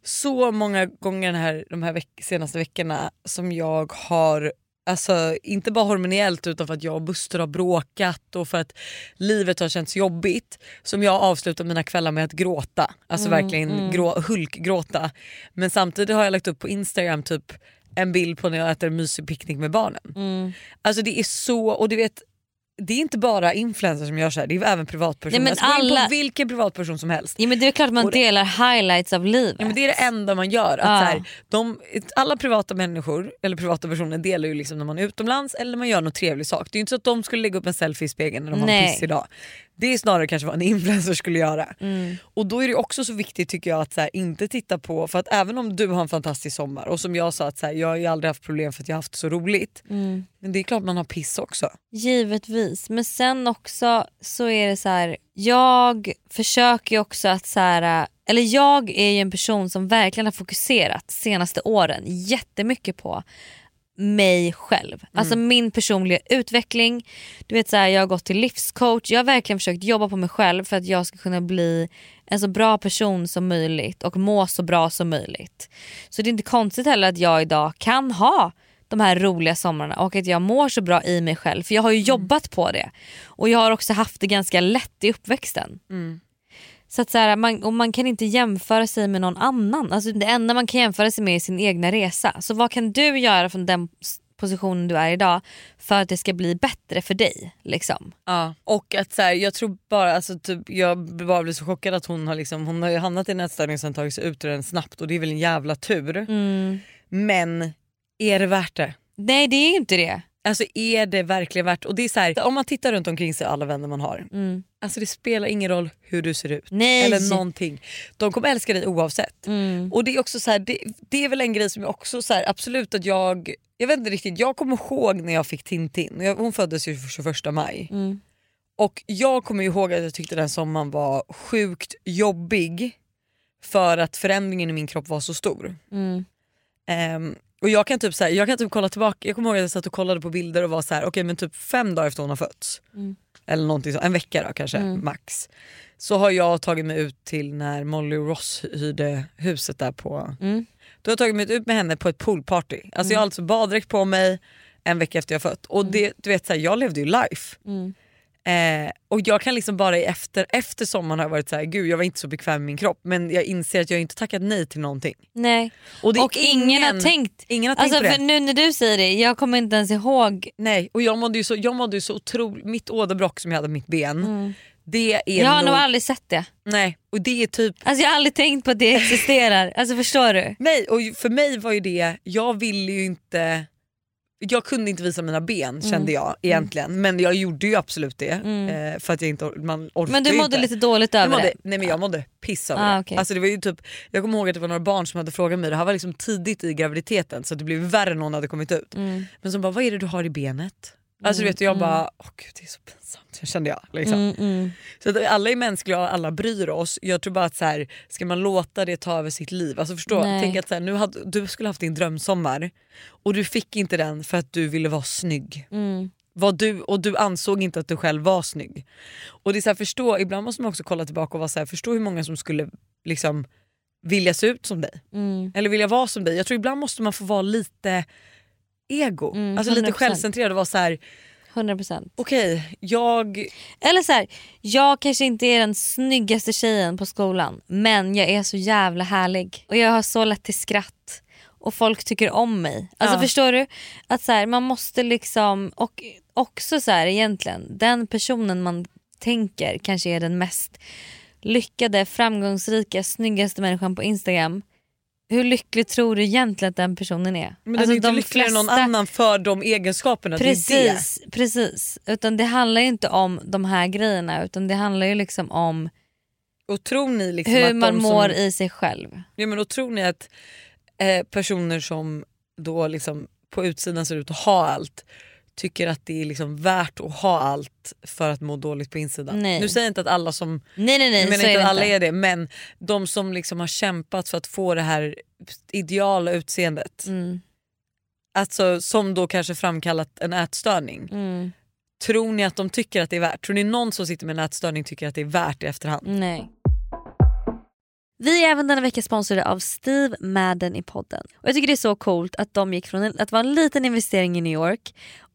så många gånger den här, de här veck- senaste veckorna som jag har Alltså inte bara hormonellt utan för att jag och Buster har bråkat och för att livet har känts jobbigt. Som jag avslutar mina kvällar med att gråta. Alltså Mm, verkligen mm. grå, hulkgråta. Men samtidigt har jag lagt upp på Instagram typ en bild på när jag äter en mysig picknick med barnen. Mm. Alltså det är så, och du vet det är inte bara influencers som gör så här, det är även privatpersoner. Nej, alltså, gå in alla- på vilken privatperson som helst. Ja, men det är klart man det- delar highlights av livet. Ja, men det är det enda man gör. Att Ja. så här, de, alla privata människor eller privata personer delar ju liksom när man är utomlands eller när man gör något trevlig sak. Det är ju inte så att de skulle lägga upp en selfie i spegeln när de har en Nej. pissig dag. Det är snarare kanske vad en influencer skulle göra. Mm. Och då är det också så viktigt tycker jag att så här, inte titta på, för att även om du har en fantastisk sommar och som jag sa att så här, jag har aldrig haft problem för att jag har haft så roligt. Mm. Men det är klart man har piss också. Givetvis, men sen också så är det så här. jag försöker också att så här, eller jag är ju en person som verkligen har fokuserat senaste åren jättemycket på mig själv. Alltså min personliga utveckling. Du vet så här, Jag har gått till livscoach, jag har verkligen försökt jobba på mig själv för att jag ska kunna bli en så bra person som möjligt och må så bra som möjligt. Så det är inte konstigt heller att jag idag kan ha de här roliga somrarna och att jag mår så bra i mig själv för jag har ju jobbat på det. Och jag har också haft det ganska lätt i uppväxten. Så att så här, man, och man kan inte jämföra sig med någon annan. Alltså det enda man kan jämföra sig med är sin egna resa. Så vad kan du göra från den positionen du är idag för att det ska bli bättre för dig? Liksom? Ja. Och att så här, jag tror bara, alltså, typ, jag bara blev så chockad att hon har, liksom, hon har hamnat i en ätstörning och sen tagit sig ut ur den snabbt och det är väl en jävla tur. Men är det värt det? Nej det är inte det. Alltså är det verkligen värt och det är så här, Om man tittar runt omkring sig alla vänner man har. Mm. Alltså det spelar ingen roll hur du ser ut. Nej. Eller någonting. De kommer älska dig oavsett. Mm. Och det är också så här, det, det är väl en grej som jag också så här, absolut att jag, jag vet inte riktigt, jag kommer ihåg när jag fick Tintin. Jag, hon föddes ju 21 maj. Mm. Och jag kommer ihåg att jag tyckte den sommaren var sjukt jobbig för att förändringen i min kropp var så stor. Mm. Ehm, och jag kan typ så här, jag kan typ kolla tillbaka, jag kommer ihåg att jag satt och kollade på bilder och var så här: okej men typ fem dagar efter hon har fötts, Mm. eller någonting så, en vecka då kanske max. Så har jag tagit mig ut till när Molly och Ross hyrde huset där på, Mm. då har jag tagit mig ut med henne på ett poolparty. Alltså jag har alltså baddräkt på mig en vecka efter jag fött och det, du vet så här, jag levde ju life. Mm. Eh, och jag kan liksom bara efter, efter sommaren har jag varit så här, gud jag var inte så bekväm med min kropp men jag inser att jag inte tackat nej till någonting. Nej. Och, Och ingen, har tänkt. Ingen har tänkt Alltså, på det. för nu när du säger det, jag kommer inte ens ihåg. Nej, och jag mådde ju så, jag mådde ju så otroligt, mitt åderbråck som jag hade mitt ben. Det är Mm. Jag har nog, aldrig sett det. nej, och det är typ, Alltså jag har aldrig tänkt på att det existerar. Alltså förstår du? nej och för mig var ju det, jag ville ju inte, jag kunde inte visa mina ben Mm. kände jag egentligen men jag gjorde ju absolut det eh, för att jag inte, man orkar Men du mådde inte. lite dåligt över mådde, det. nej men jag mådde piss över Ah, det. Alltså det var ju typ, jag kommer ihåg att det var några barn som hade frågat mig, det här var liksom tidigt i graviditeten så det blev värre när hon hade kommit ut. Mm. Men som bara, vad är det du har i benet? Alltså du vet och jag bara, åh gud det är så pinsamt kände jag. Liksom. Mm, mm. Så att alla är mänskliga och alla bryr oss. Jag tror bara att så här, ska man låta det ta över sitt liv? Alltså förstå, Nej. tänk att så här, nu hade, du skulle haft din drömsommar och du fick inte den för att du ville vara snygg. Mm. Vad du, och du ansåg inte att du själv var snygg. Och det är så här, förstå, ibland måste man också kolla tillbaka och vara så här, förstå hur många som skulle liksom vilja se ut som dig. Mm. Eller vilja vara som dig. Jag tror ibland måste man få vara lite ego. Mm, alltså lite 100%. självcentrerad och vara så här: 100%. okej jag Eller så här, jag kanske inte är den snyggaste tjejen på skolan men jag är så jävla härlig och jag har så lätt till skratt och folk tycker om mig. Alltså Ja. förstår du? Att så här, man måste liksom, och också så här egentligen, den personen man tänker kanske är den mest lyckade, framgångsrika, snyggaste människan på Instagram. Hur lycklig tror du egentligen att den personen är? Men den Alltså, är inte de lyckligare än någon flesta- annan för de egenskaperna. Är det. Precis, precis. Utan det handlar ju inte om de här grejerna utan det handlar ju liksom om Och tror ni liksom hur att man de mår som, i sig själv. ja, men då tror ni att eh, personer som då liksom på utsidan ser ut att ha allt tycker att det är liksom värt att ha allt för att må dåligt på insidan. Nej. Nu säger jag inte att alla som Nej nej nej jag menar inte att alla inte. är det men de som liksom har kämpat för att få det här ideala utseendet. Mm, Alltså, som då kanske framkallat en ätstörning. mm, Tror ni att de tycker att det är värt? Tror ni någon som sitter med en ätstörning tycker att det är värt i efterhand? nej. Vi är även denna vecka sponsrade av Steve Madden i podden. Och Jag tycker det är så coolt att de gick från en, att vara en liten investering i New York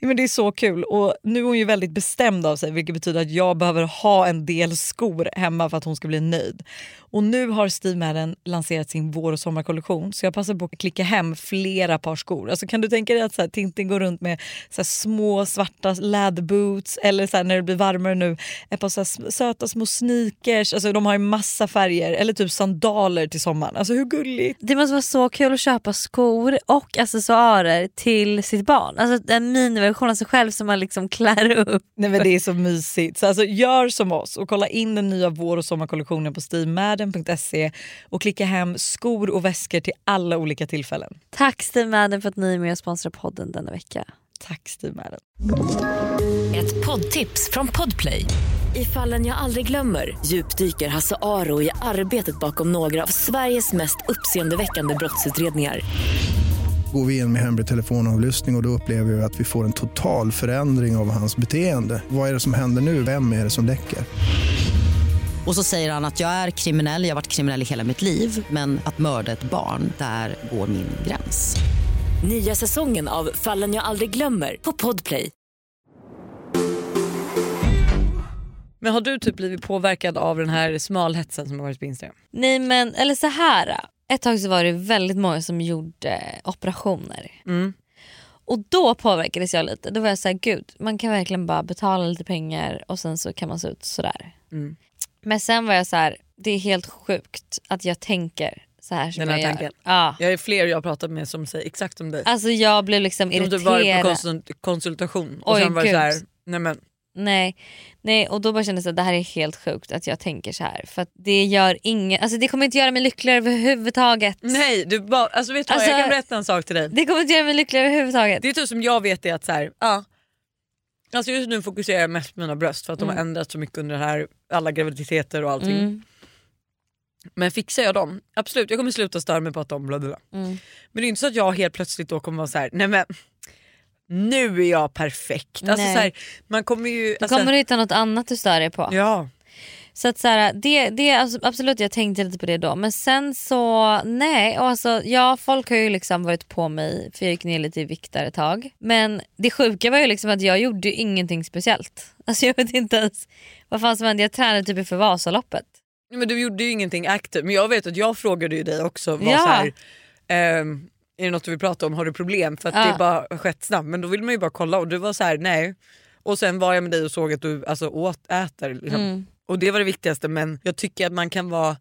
Ja, men det är så kul och nu är hon ju väldigt bestämd av sig vilket betyder att jag behöver ha en del skor hemma för att hon ska bli nöjd. Och nu har Steve Madden lanserat sin vår och sommarkollektion så jag passar på att klicka hem flera par skor. Alltså kan du tänka dig att så här, Tintin går runt med så här, små svarta läderboots eller så här, när det blir varmare nu ett par så här, söta små sneakers. Alltså, de har ju massa färger eller typ sandaler till sommaren. Alltså hur gulligt? Det måste vara så kul att köpa skor och accessoarer till sitt barn. Alltså en miniversion av sig själv som man liksom klär upp. Nej men Det är så mysigt. Så alltså, gör som oss och kolla in den nya vår och sommarkollektionen på stevemadden.se och klicka hem skor och väskor till alla olika tillfällen. Tack Steve Madden för att ni är med och sponsrar podden denna vecka. Tack Steve Madden. Ett poddtips från Podplay. I fallen jag aldrig glömmer djupdyker Hasse Aro i arbetet bakom några av Sveriges mest uppseendeväckande brottsutredningar. Går vi in med hemlig telefonavlyssning och, och då upplever vi att vi får en total förändring av hans beteende. Vad är det som händer nu? Vem är det som läcker? Och så säger han att jag är kriminell, jag har varit kriminell i hela mitt liv men att mörda ett barn, där går min gräns. Nya säsongen av Fallen jag aldrig glömmer på Podplay. Men har du typ blivit påverkad av den här smalhetsen som har varit på Instagram? Nej men eller så här. Ett tag så var det väldigt många som gjorde operationer. Mm. Och då påverkades jag lite. Då var jag såhär, gud man kan verkligen bara betala lite pengar och sen så kan man se ut sådär. Mm. Men sen var jag så här, det är helt sjukt att jag tänker så här som Den här jag tanken. gör. Ja. Jag är fler jag har pratat med som säger exakt som dig. Alltså jag blev liksom Som du irriterad. varit på konsult- konsultation och Oj, sen var det gud. så här, nej men Nej, nej och då bara kändes det att det här är helt sjukt att jag tänker så här. För det gör ingen, alltså det kommer inte göra mig lyckligare överhuvudtaget. nej du bara, alltså vet du vad, Alltså- jag kan berätta en sak till dig. Det kommer inte göra mig lyckligare överhuvudtaget. Det är typ som jag vet är att så här, ja. Alltså just nu fokuserar jag mest på mina bröst för att de har Mm. ändrats så mycket under det här, alla graviditeter och allting. Mm, Men fixar jag dem, absolut jag kommer sluta störa mig på att de bla bla. bla. mm. Men det är inte så att jag helt plötsligt då kommer vara så här, nej men nu är jag perfekt. Alltså Nej. så här, man kommer ju... Då Alltså, kommer du hitta något annat du stör dig på. Ja. Så att så här, det, det är alltså, absolut jag tänkte lite på det då men sen så nej och alltså, ja folk har ju liksom varit på mig för jag gick ner lite i vikt där ett tag. Men det sjuka var ju liksom att jag gjorde ju ingenting speciellt. <laughs> Alltså jag vet inte ens vad fan som hände, jag tränade typ inför Vasaloppet. Men du gjorde ju ingenting aktivt men jag vet att jag frågade ju dig också. Var Ja. så här, ehm, är det något du vill prata om, har du problem? För att Ja. det är bara skett snabbt. Men då vill man ju bara kolla och du var så här: nej. Och sen var jag med dig och såg att du alltså, åt, äter. Liksom. Mm. Och det var det viktigaste men jag tycker att man kan vara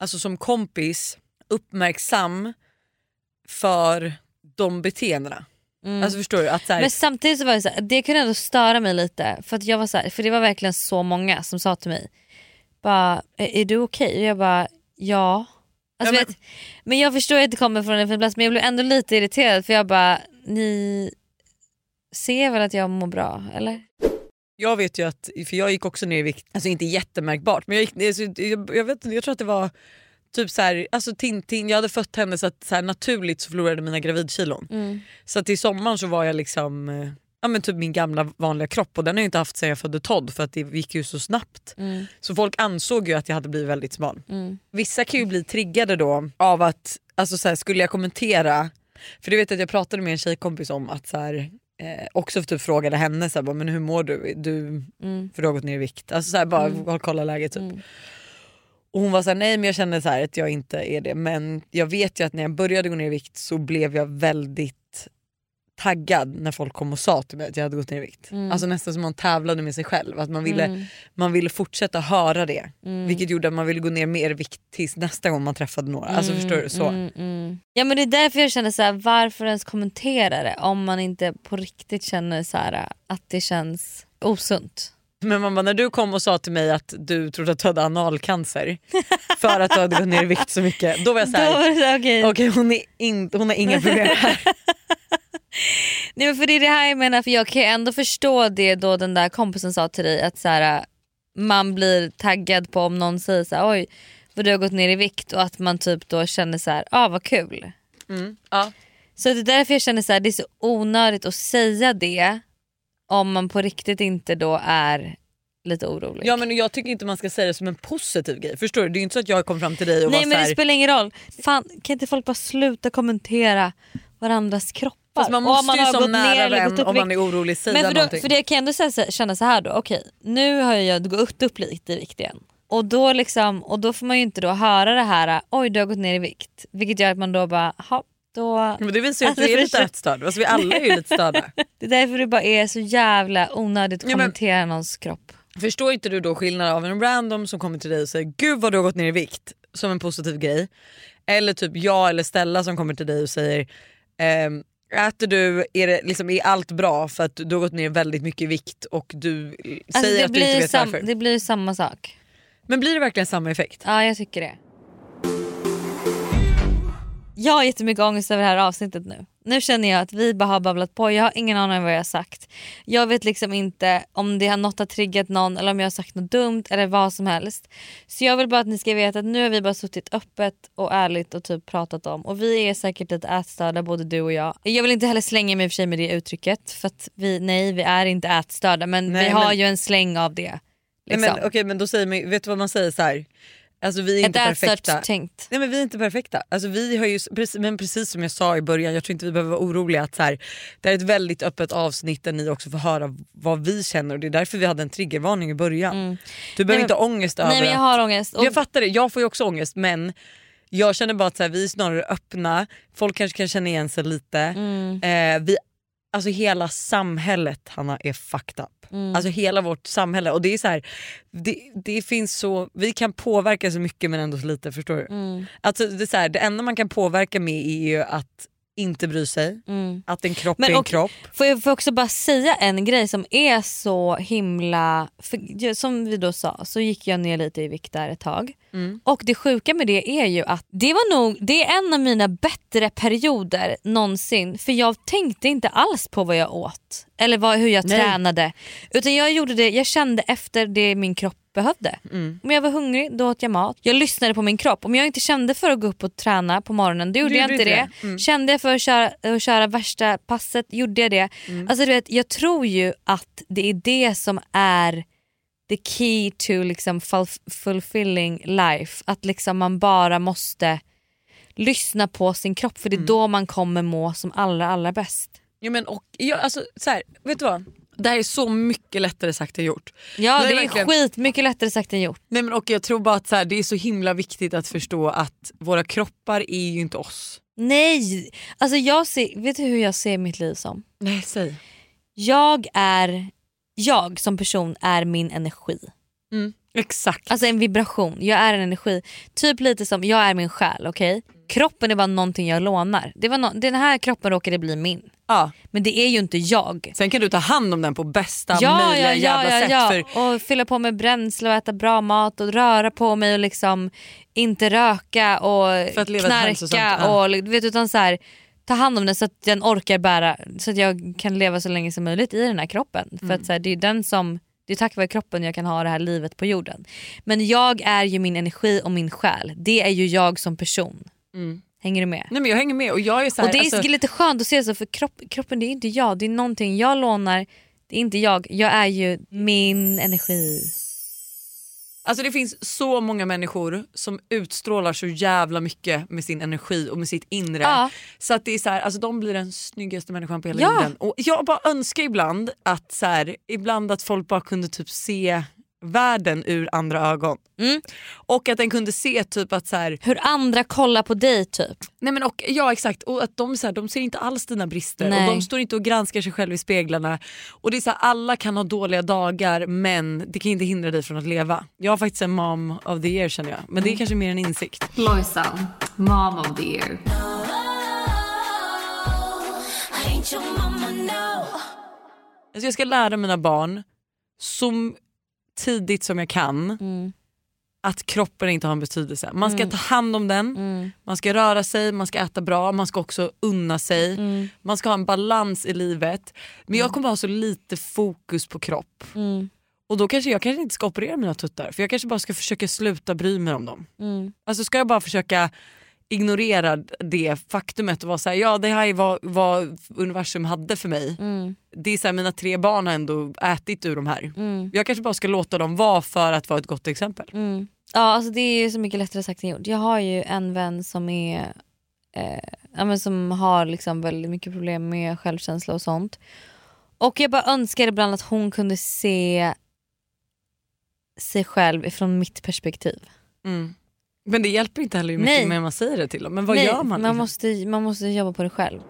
alltså, som kompis uppmärksam för de beteendena. Mm. Alltså förstår du? Att, så här, Men samtidigt så var det så här, det kunde ändå störa mig lite för att jag var så här, för det var verkligen så många som sa till mig bara, är, du okej? Och jag bara ja. Alltså, Ja, vet, men... jag förstår att det kommer från en fin plats men jag blev ändå lite irriterad för jag bara ni ser väl att jag mår bra eller? Jag vet ju att, för jag gick också ner i vikt, alltså inte jättemärkbart men jag, gick, alltså, jag, jag, vet, jag tror att det var typ så här, alltså Tintin, jag hade fött henne så att så här, naturligt så förlorade mina gravidkilon. Mm. Så att till sommaren så var jag liksom eh, ja, men typ min gamla vanliga kropp och den har jag inte haft sedan jag födde Todd för att det gick ju så snabbt. Mm. Så folk ansåg ju att jag hade blivit väldigt smal. Mm. Vissa kan ju bli triggade då av att, alltså så här, skulle jag kommentera, för det vet att jag pratade med en tjejkompis om att så här, eh, också typ frågade henne så här, bara, men hur mår du? du Mm. för du har gått ner i vikt. Alltså så här, bara Mm. kolla läget typ. Mm. Och hon var såhär, nej men jag känner så här att jag inte är det men jag vet ju att när jag började gå ner i vikt så blev jag väldigt taggad när folk kom och sa till mig att jag hade gått ner i vikt. Mm. Alltså nästan som man tävlade med sig själv. Att man ville, Mm. man ville fortsätta höra det. Mm. Vilket gjorde att man ville gå ner mer vikt tills nästa gång man träffade några. Alltså förstår du? Så. Mm, mm. Ja men det är därför jag känner så här, varför ens kommentera det om man inte på riktigt känner så här, att det känns osunt. Men bara, när du kom och sa till mig att du trodde att du hade analcancer <laughs> för att du hade gått ner i vikt så mycket. Då var jag såhär, okej. okej hon, är inte- hon har inga problem här. <laughs> Nej men för det är det här jag menar för jag kan ju ändå förstå det då den där kompisen sa till dig att så här, man blir taggad på om någon säger så här, oj vad du har gått ner i vikt och att man typ då känner så här, ah vad kul. Ja. Så det är därför jag känner så här, det är så onödigt att säga det om man på riktigt inte då är lite orolig. ja men jag tycker inte man ska säga det som en positiv grej. Förstår du? Det är inte så att jag kom fram till dig och Nej var men så här, det spelar ingen roll. Fan, kan inte folk bara sluta kommentera varandras kroppar? Fast man måste ju har som nära vän om man är orolig säga Men för, då, någonting. för det kan jag ändå säga, känna så här då, okej nu har jag gått upp lite i vikt igen. Och då, liksom, och då får man ju inte då höra det här, oj du har gått ner i vikt. Vilket gör att man då bara, ha, då... Men det visar ju att Alltså, du är lite förstår- ätstörd. Alltså, vi alla är ju lite störda. <laughs> Det är därför det bara är så jävla onödigt att Ja, men- kommentera någons kropp. Förstår inte du då skillnaden av en random som kommer till dig och säger gud vad du har gått ner i vikt som en positiv grej. Eller typ jag eller Stella som kommer till dig och säger ehm, äter du, är, det, liksom, är allt bra för att du har gått ner väldigt mycket i vikt och du Alltså, säger att du inte vet varför. det blir samma sak. Men blir det verkligen samma effekt? Ja jag tycker det. Jag har jättemycket ångest över det här avsnittet nu. Nu känner jag att vi bara har babblat på, jag har ingen aning om vad jag har sagt. Jag vet liksom inte om det har något har triggat någon eller om jag har sagt något dumt eller vad som helst. Så jag vill bara att ni ska veta att nu har vi bara suttit öppet och ärligt och typ pratat om och vi är säkert lite ätstörda både du och jag. Jag vill inte heller slänga mig för med det uttrycket för att vi, nej vi är inte ätstörda men Nej, vi har men- ju en släng av det. Liksom. Nej, men, Okej men då säger man, vet du vad man säger så här. Alltså vi är inte perfekta. tänkt. Nej men vi är inte perfekta. Alltså, vi har ju, men precis som jag sa i början, jag tror inte vi behöver vara oroliga. att så här, Det här är ett väldigt öppet avsnitt där ni också får höra vad vi känner och det är därför vi hade en triggervarning i början. Du behöver Nej, inte ha ångest över Nej men jag att- har ångest. Och Jag fattar det, jag får ju också ångest men jag känner bara att så här, vi är snarare öppna, folk kanske kan känna igen sig lite. Mm. Eh, vi, alltså hela samhället Hanna är fucked up. Mm. Alltså hela vårt samhälle och det är så här, det, det finns så, vi kan påverka så mycket men ändå så lite förstår du? Mm. Alltså det, är så här, det enda man kan påverka med är ju att inte bry sig, Mm. att en kropp Men är en och- kropp. Får jag får också bara säga en grej som är så himla... För, som vi då sa så gick jag ner lite i vikt där ett tag. Mm. Och det sjuka med det är ju att det var nog det är en av mina bättre perioder någonsin. För jag tänkte inte alls på vad jag åt eller vad, hur jag Nej. tränade. Utan jag gjorde det, jag kände efter det min kropp behövde. Mm. Om jag var hungrig då åt jag mat. Jag lyssnade på min kropp. Om jag inte kände för att gå upp och träna på morgonen då gjorde Du jag inte det. det. Mm. Kände jag för att köra, att köra värsta passet gjorde jag det. Mm. Alltså, du vet, jag tror ju att det är det som är the key to liksom ful- fulfilling life. Att liksom man bara måste lyssna på sin kropp för det är Mm. då man kommer må som allra allra bäst. Ja, men och, ja, alltså, så här, vet du vad? Det här är så mycket lättare sagt än gjort. Ja Nej, det är verkligen. skit mycket lättare sagt än gjort. Nej, men, och jag tror bara att så här, det är så himla viktigt att förstå att våra kroppar är ju inte oss. Nej! Alltså jag ser, vet du hur jag ser mitt liv som? Nej säg. Jag är, jag som person är min energi. Exakt. Alltså en vibration, jag är en energi. Typ lite som, jag är min själ, okej? Kroppen är bara någonting jag lånar. Det var no- den här kroppen råkade bli min. ja. Men det är ju inte jag. Sen kan du ta hand om den på bästa Ja, möjliga ja, jävla ja, sätt. ja, För. Och fylla på med bränsle och äta bra mat och röra på mig och liksom inte röka och För att leva ett hälsosamt- knarka. ja. Och, vet, utan så här, ta hand om den så att den orkar bära, så att jag kan leva så länge som möjligt i den här kroppen. För Mm. att så här, det är den som det är tack vare kroppen jag kan ha det här livet på jorden. Men jag är ju min energi och min själ. Det är ju jag som person. Hänger du med? nej, men jag hänger med och jag är så här, Och det är alltså, lite skönt att se så för kropp, kroppen det är inte jag, det är någonting jag lånar. Det är inte jag, jag är ju min energi. Alltså det finns så många människor som utstrålar så jävla mycket med sin energi och med sitt inre. Ja. Så att det är så här, alltså de blir den snyggaste människan på hela Ja. jorden. Och jag bara önskar ibland att, så här, ibland att folk bara kunde typ se världen ur andra ögon. Mm. Och att den kunde se typ att så här, Hur andra kollar på dig typ. nej men och, ja exakt och att de, så här, de ser inte alls dina brister Nej. och de står inte och granskar sig själva i speglarna. Och det är så här, alla kan ha dåliga dagar men det kan inte hindra dig från att leva. Jag har faktiskt en mom of the year känner jag men det är kanske mer en insikt. Lojsan, mom of the year. Alltså jag ska lära mina barn så tidigt som jag kan Mm. att kroppen inte har en betydelse. Man ska Mm. ta hand om den, Mm. man ska röra sig, man ska äta bra, man ska också unna sig. Mm. Man ska ha en balans i livet. Men jag kommer ha så lite fokus på kropp. Mm. Och då kanske jag kanske inte ska operera mina tuttar för jag kanske bara ska försöka sluta bry mig om dem. Mm. Alltså ska jag bara försöka ignorera det faktumet och vara såhär, ja det här är vad, vad universum hade för mig. Mm. Det är så här, mina tre barn har ändå ätit ur de här. Mm. Jag kanske bara ska låta dem vara för att vara ett gott exempel. Mm. Ja alltså det är ju så mycket lättare sagt än gjort. Jag har ju en vän som är eh, men som har liksom väldigt mycket problem med självkänsla och sånt. Och jag bara önskar ibland att hon kunde se sig själv ifrån mitt perspektiv. Mm. Men det hjälper inte heller hur mycket Nej. man säger det till dem. Men vad Nej, gör man? Man liksom? måste, man måste jobba på det själv.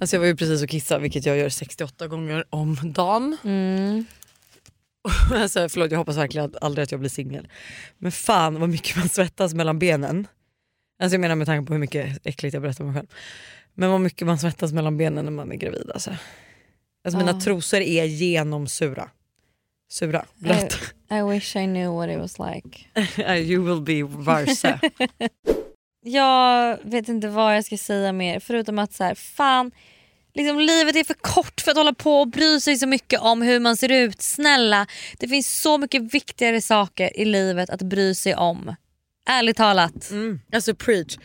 Alltså jag var ju precis och kissade vilket jag gör 68 gånger om dagen. Mm. <laughs> Alltså, förlåt jag hoppas verkligen att, aldrig att jag blir singel. Men fan vad mycket man svettas mellan benen. Alltså jag menar med tanke på hur mycket äckligt jag berättar om mig själv. Men vad mycket man svettas mellan benen när man är gravid. Alltså, alltså mina trosor är genomsura. Sura, blöt. I wish I knew what it was like. <laughs> you will be varse. <laughs> Jag vet inte vad jag ska säga mer förutom att så här, fan, liksom, livet är för kort för att hålla på och bry sig så mycket om hur man ser ut. Snälla, det finns så mycket viktigare saker i livet att bry sig om. Ärligt talat. Mm. Alltså preach.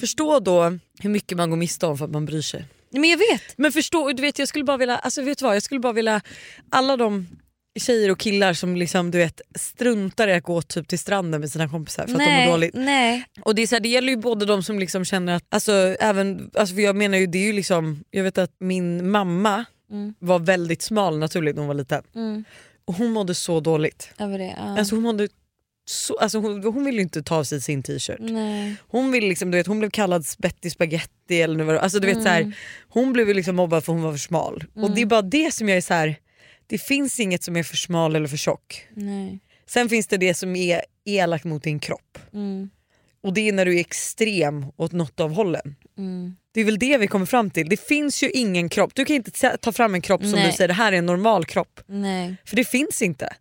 Förstå då hur mycket man går miste om för att man bryr sig. Men jag vet. Men förstå, du vet jag skulle bara vilja, alltså vet du vad, jag skulle bara vilja, alla de tjejer och killar som liksom, du vet, struntar i att gå typ till stranden med sina kompisar för att de nej, mår dåligt. nej. Och det, är så här, det gäller ju både de som liksom känner att, alltså, även, alltså, för jag menar ju det är ju liksom, jag vet att min mamma Mm. var väldigt smal naturligt när hon var liten. Mm. Och hon mådde så dåligt. Över det. Ja. Alltså, hon, mådde så, alltså, hon, hon ville ju inte ta av sig sin t-shirt. nej. Hon, liksom, du vet, hon blev kallad Betty Spaghetti eller vad alltså, du vet, så här, Hon blev liksom mobbad för hon var för smal. Och det är bara det som jag är så här. Det finns inget som är för smal eller för tjock. nej. Sen finns det det som är elakt mot din kropp. Mm. Och det är när du är extrem åt något av hållen. Mm. Det är väl det vi kommer fram till. Det finns ju ingen kropp. Du kan inte ta fram en kropp som Nej. du säger det här är en normal kropp. nej. För det finns inte.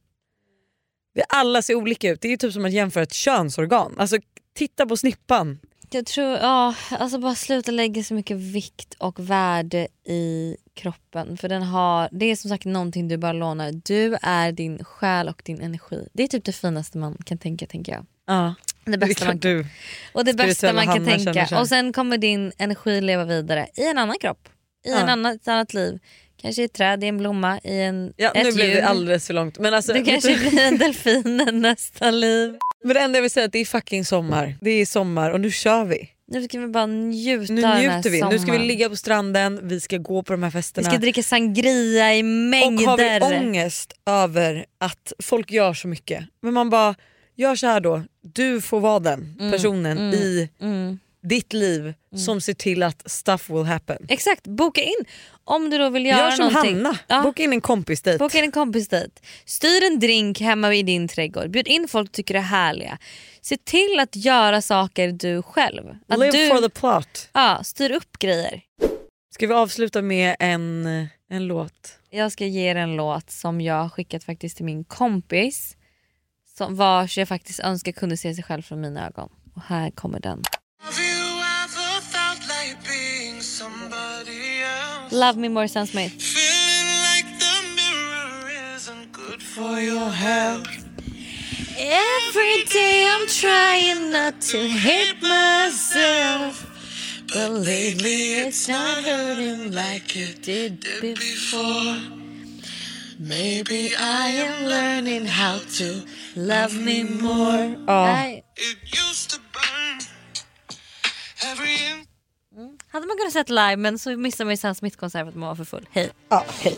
Vi alla ser olika ut. Det är typ som att jämföra ett könsorgan. Alltså titta på snippan. Jag tror, ja, alltså bara sluta lägga så mycket vikt och värde i kroppen. För den har, det är som sagt någonting du bara lånar. Du är din själ och din energi. Det är typ det finaste man kan tänka tänker jag. Ja, Det bästa man, du. och det bästa man kan känner tänka. Och sen kommer din energi leva vidare i en annan kropp. I Ja. en annan, ett annat liv. Kanske i ett träd, i en blomma, i en, Ja, ett nu blev det alldeles för långt. Men, alltså, Du kanske blir en delfin <laughs> nästa liv. men det enda jag vill säga är att det är fucking sommar. Det är sommar och nu kör vi. Nu ska vi bara njuta Nu njuter vi. Nu ska vi sommaren. ligga på stranden, vi ska gå på de här Vi festerna. ska dricka sangria i och mängder. har vi ångest över att folk gör så mycket. Men man bara, gör så här då. Du får vara den personen mm, i Mm. ditt liv som ser till att stuff will happen. Exakt, boka in. Om du då vill göra Gör som någonting. Hanna, Ja. boka in en kompis dit. Boka in en kompis dit. Styr en drink hemma i din trädgård. Bjud in folk du tycker är härliga. Se till att göra saker du själv. Att Live du, for the plot. ja, styr upp grejer. Ska vi avsluta med en, en låt? Jag ska ge er en låt som jag har skickat faktiskt till min kompis. Som vars jag faktiskt önskar kunde se sig själv från mina ögon. Och här kommer den. Love me more Sam Smith. Every day I'm trying not to hate myself But lately it's not hurting like it did before Maybe I am learning how to love me more Nej. Mm. Hade man kunnat sett live men så missar man ju Sam Smith-konsert för att man var för full. Hej. Ja, hej.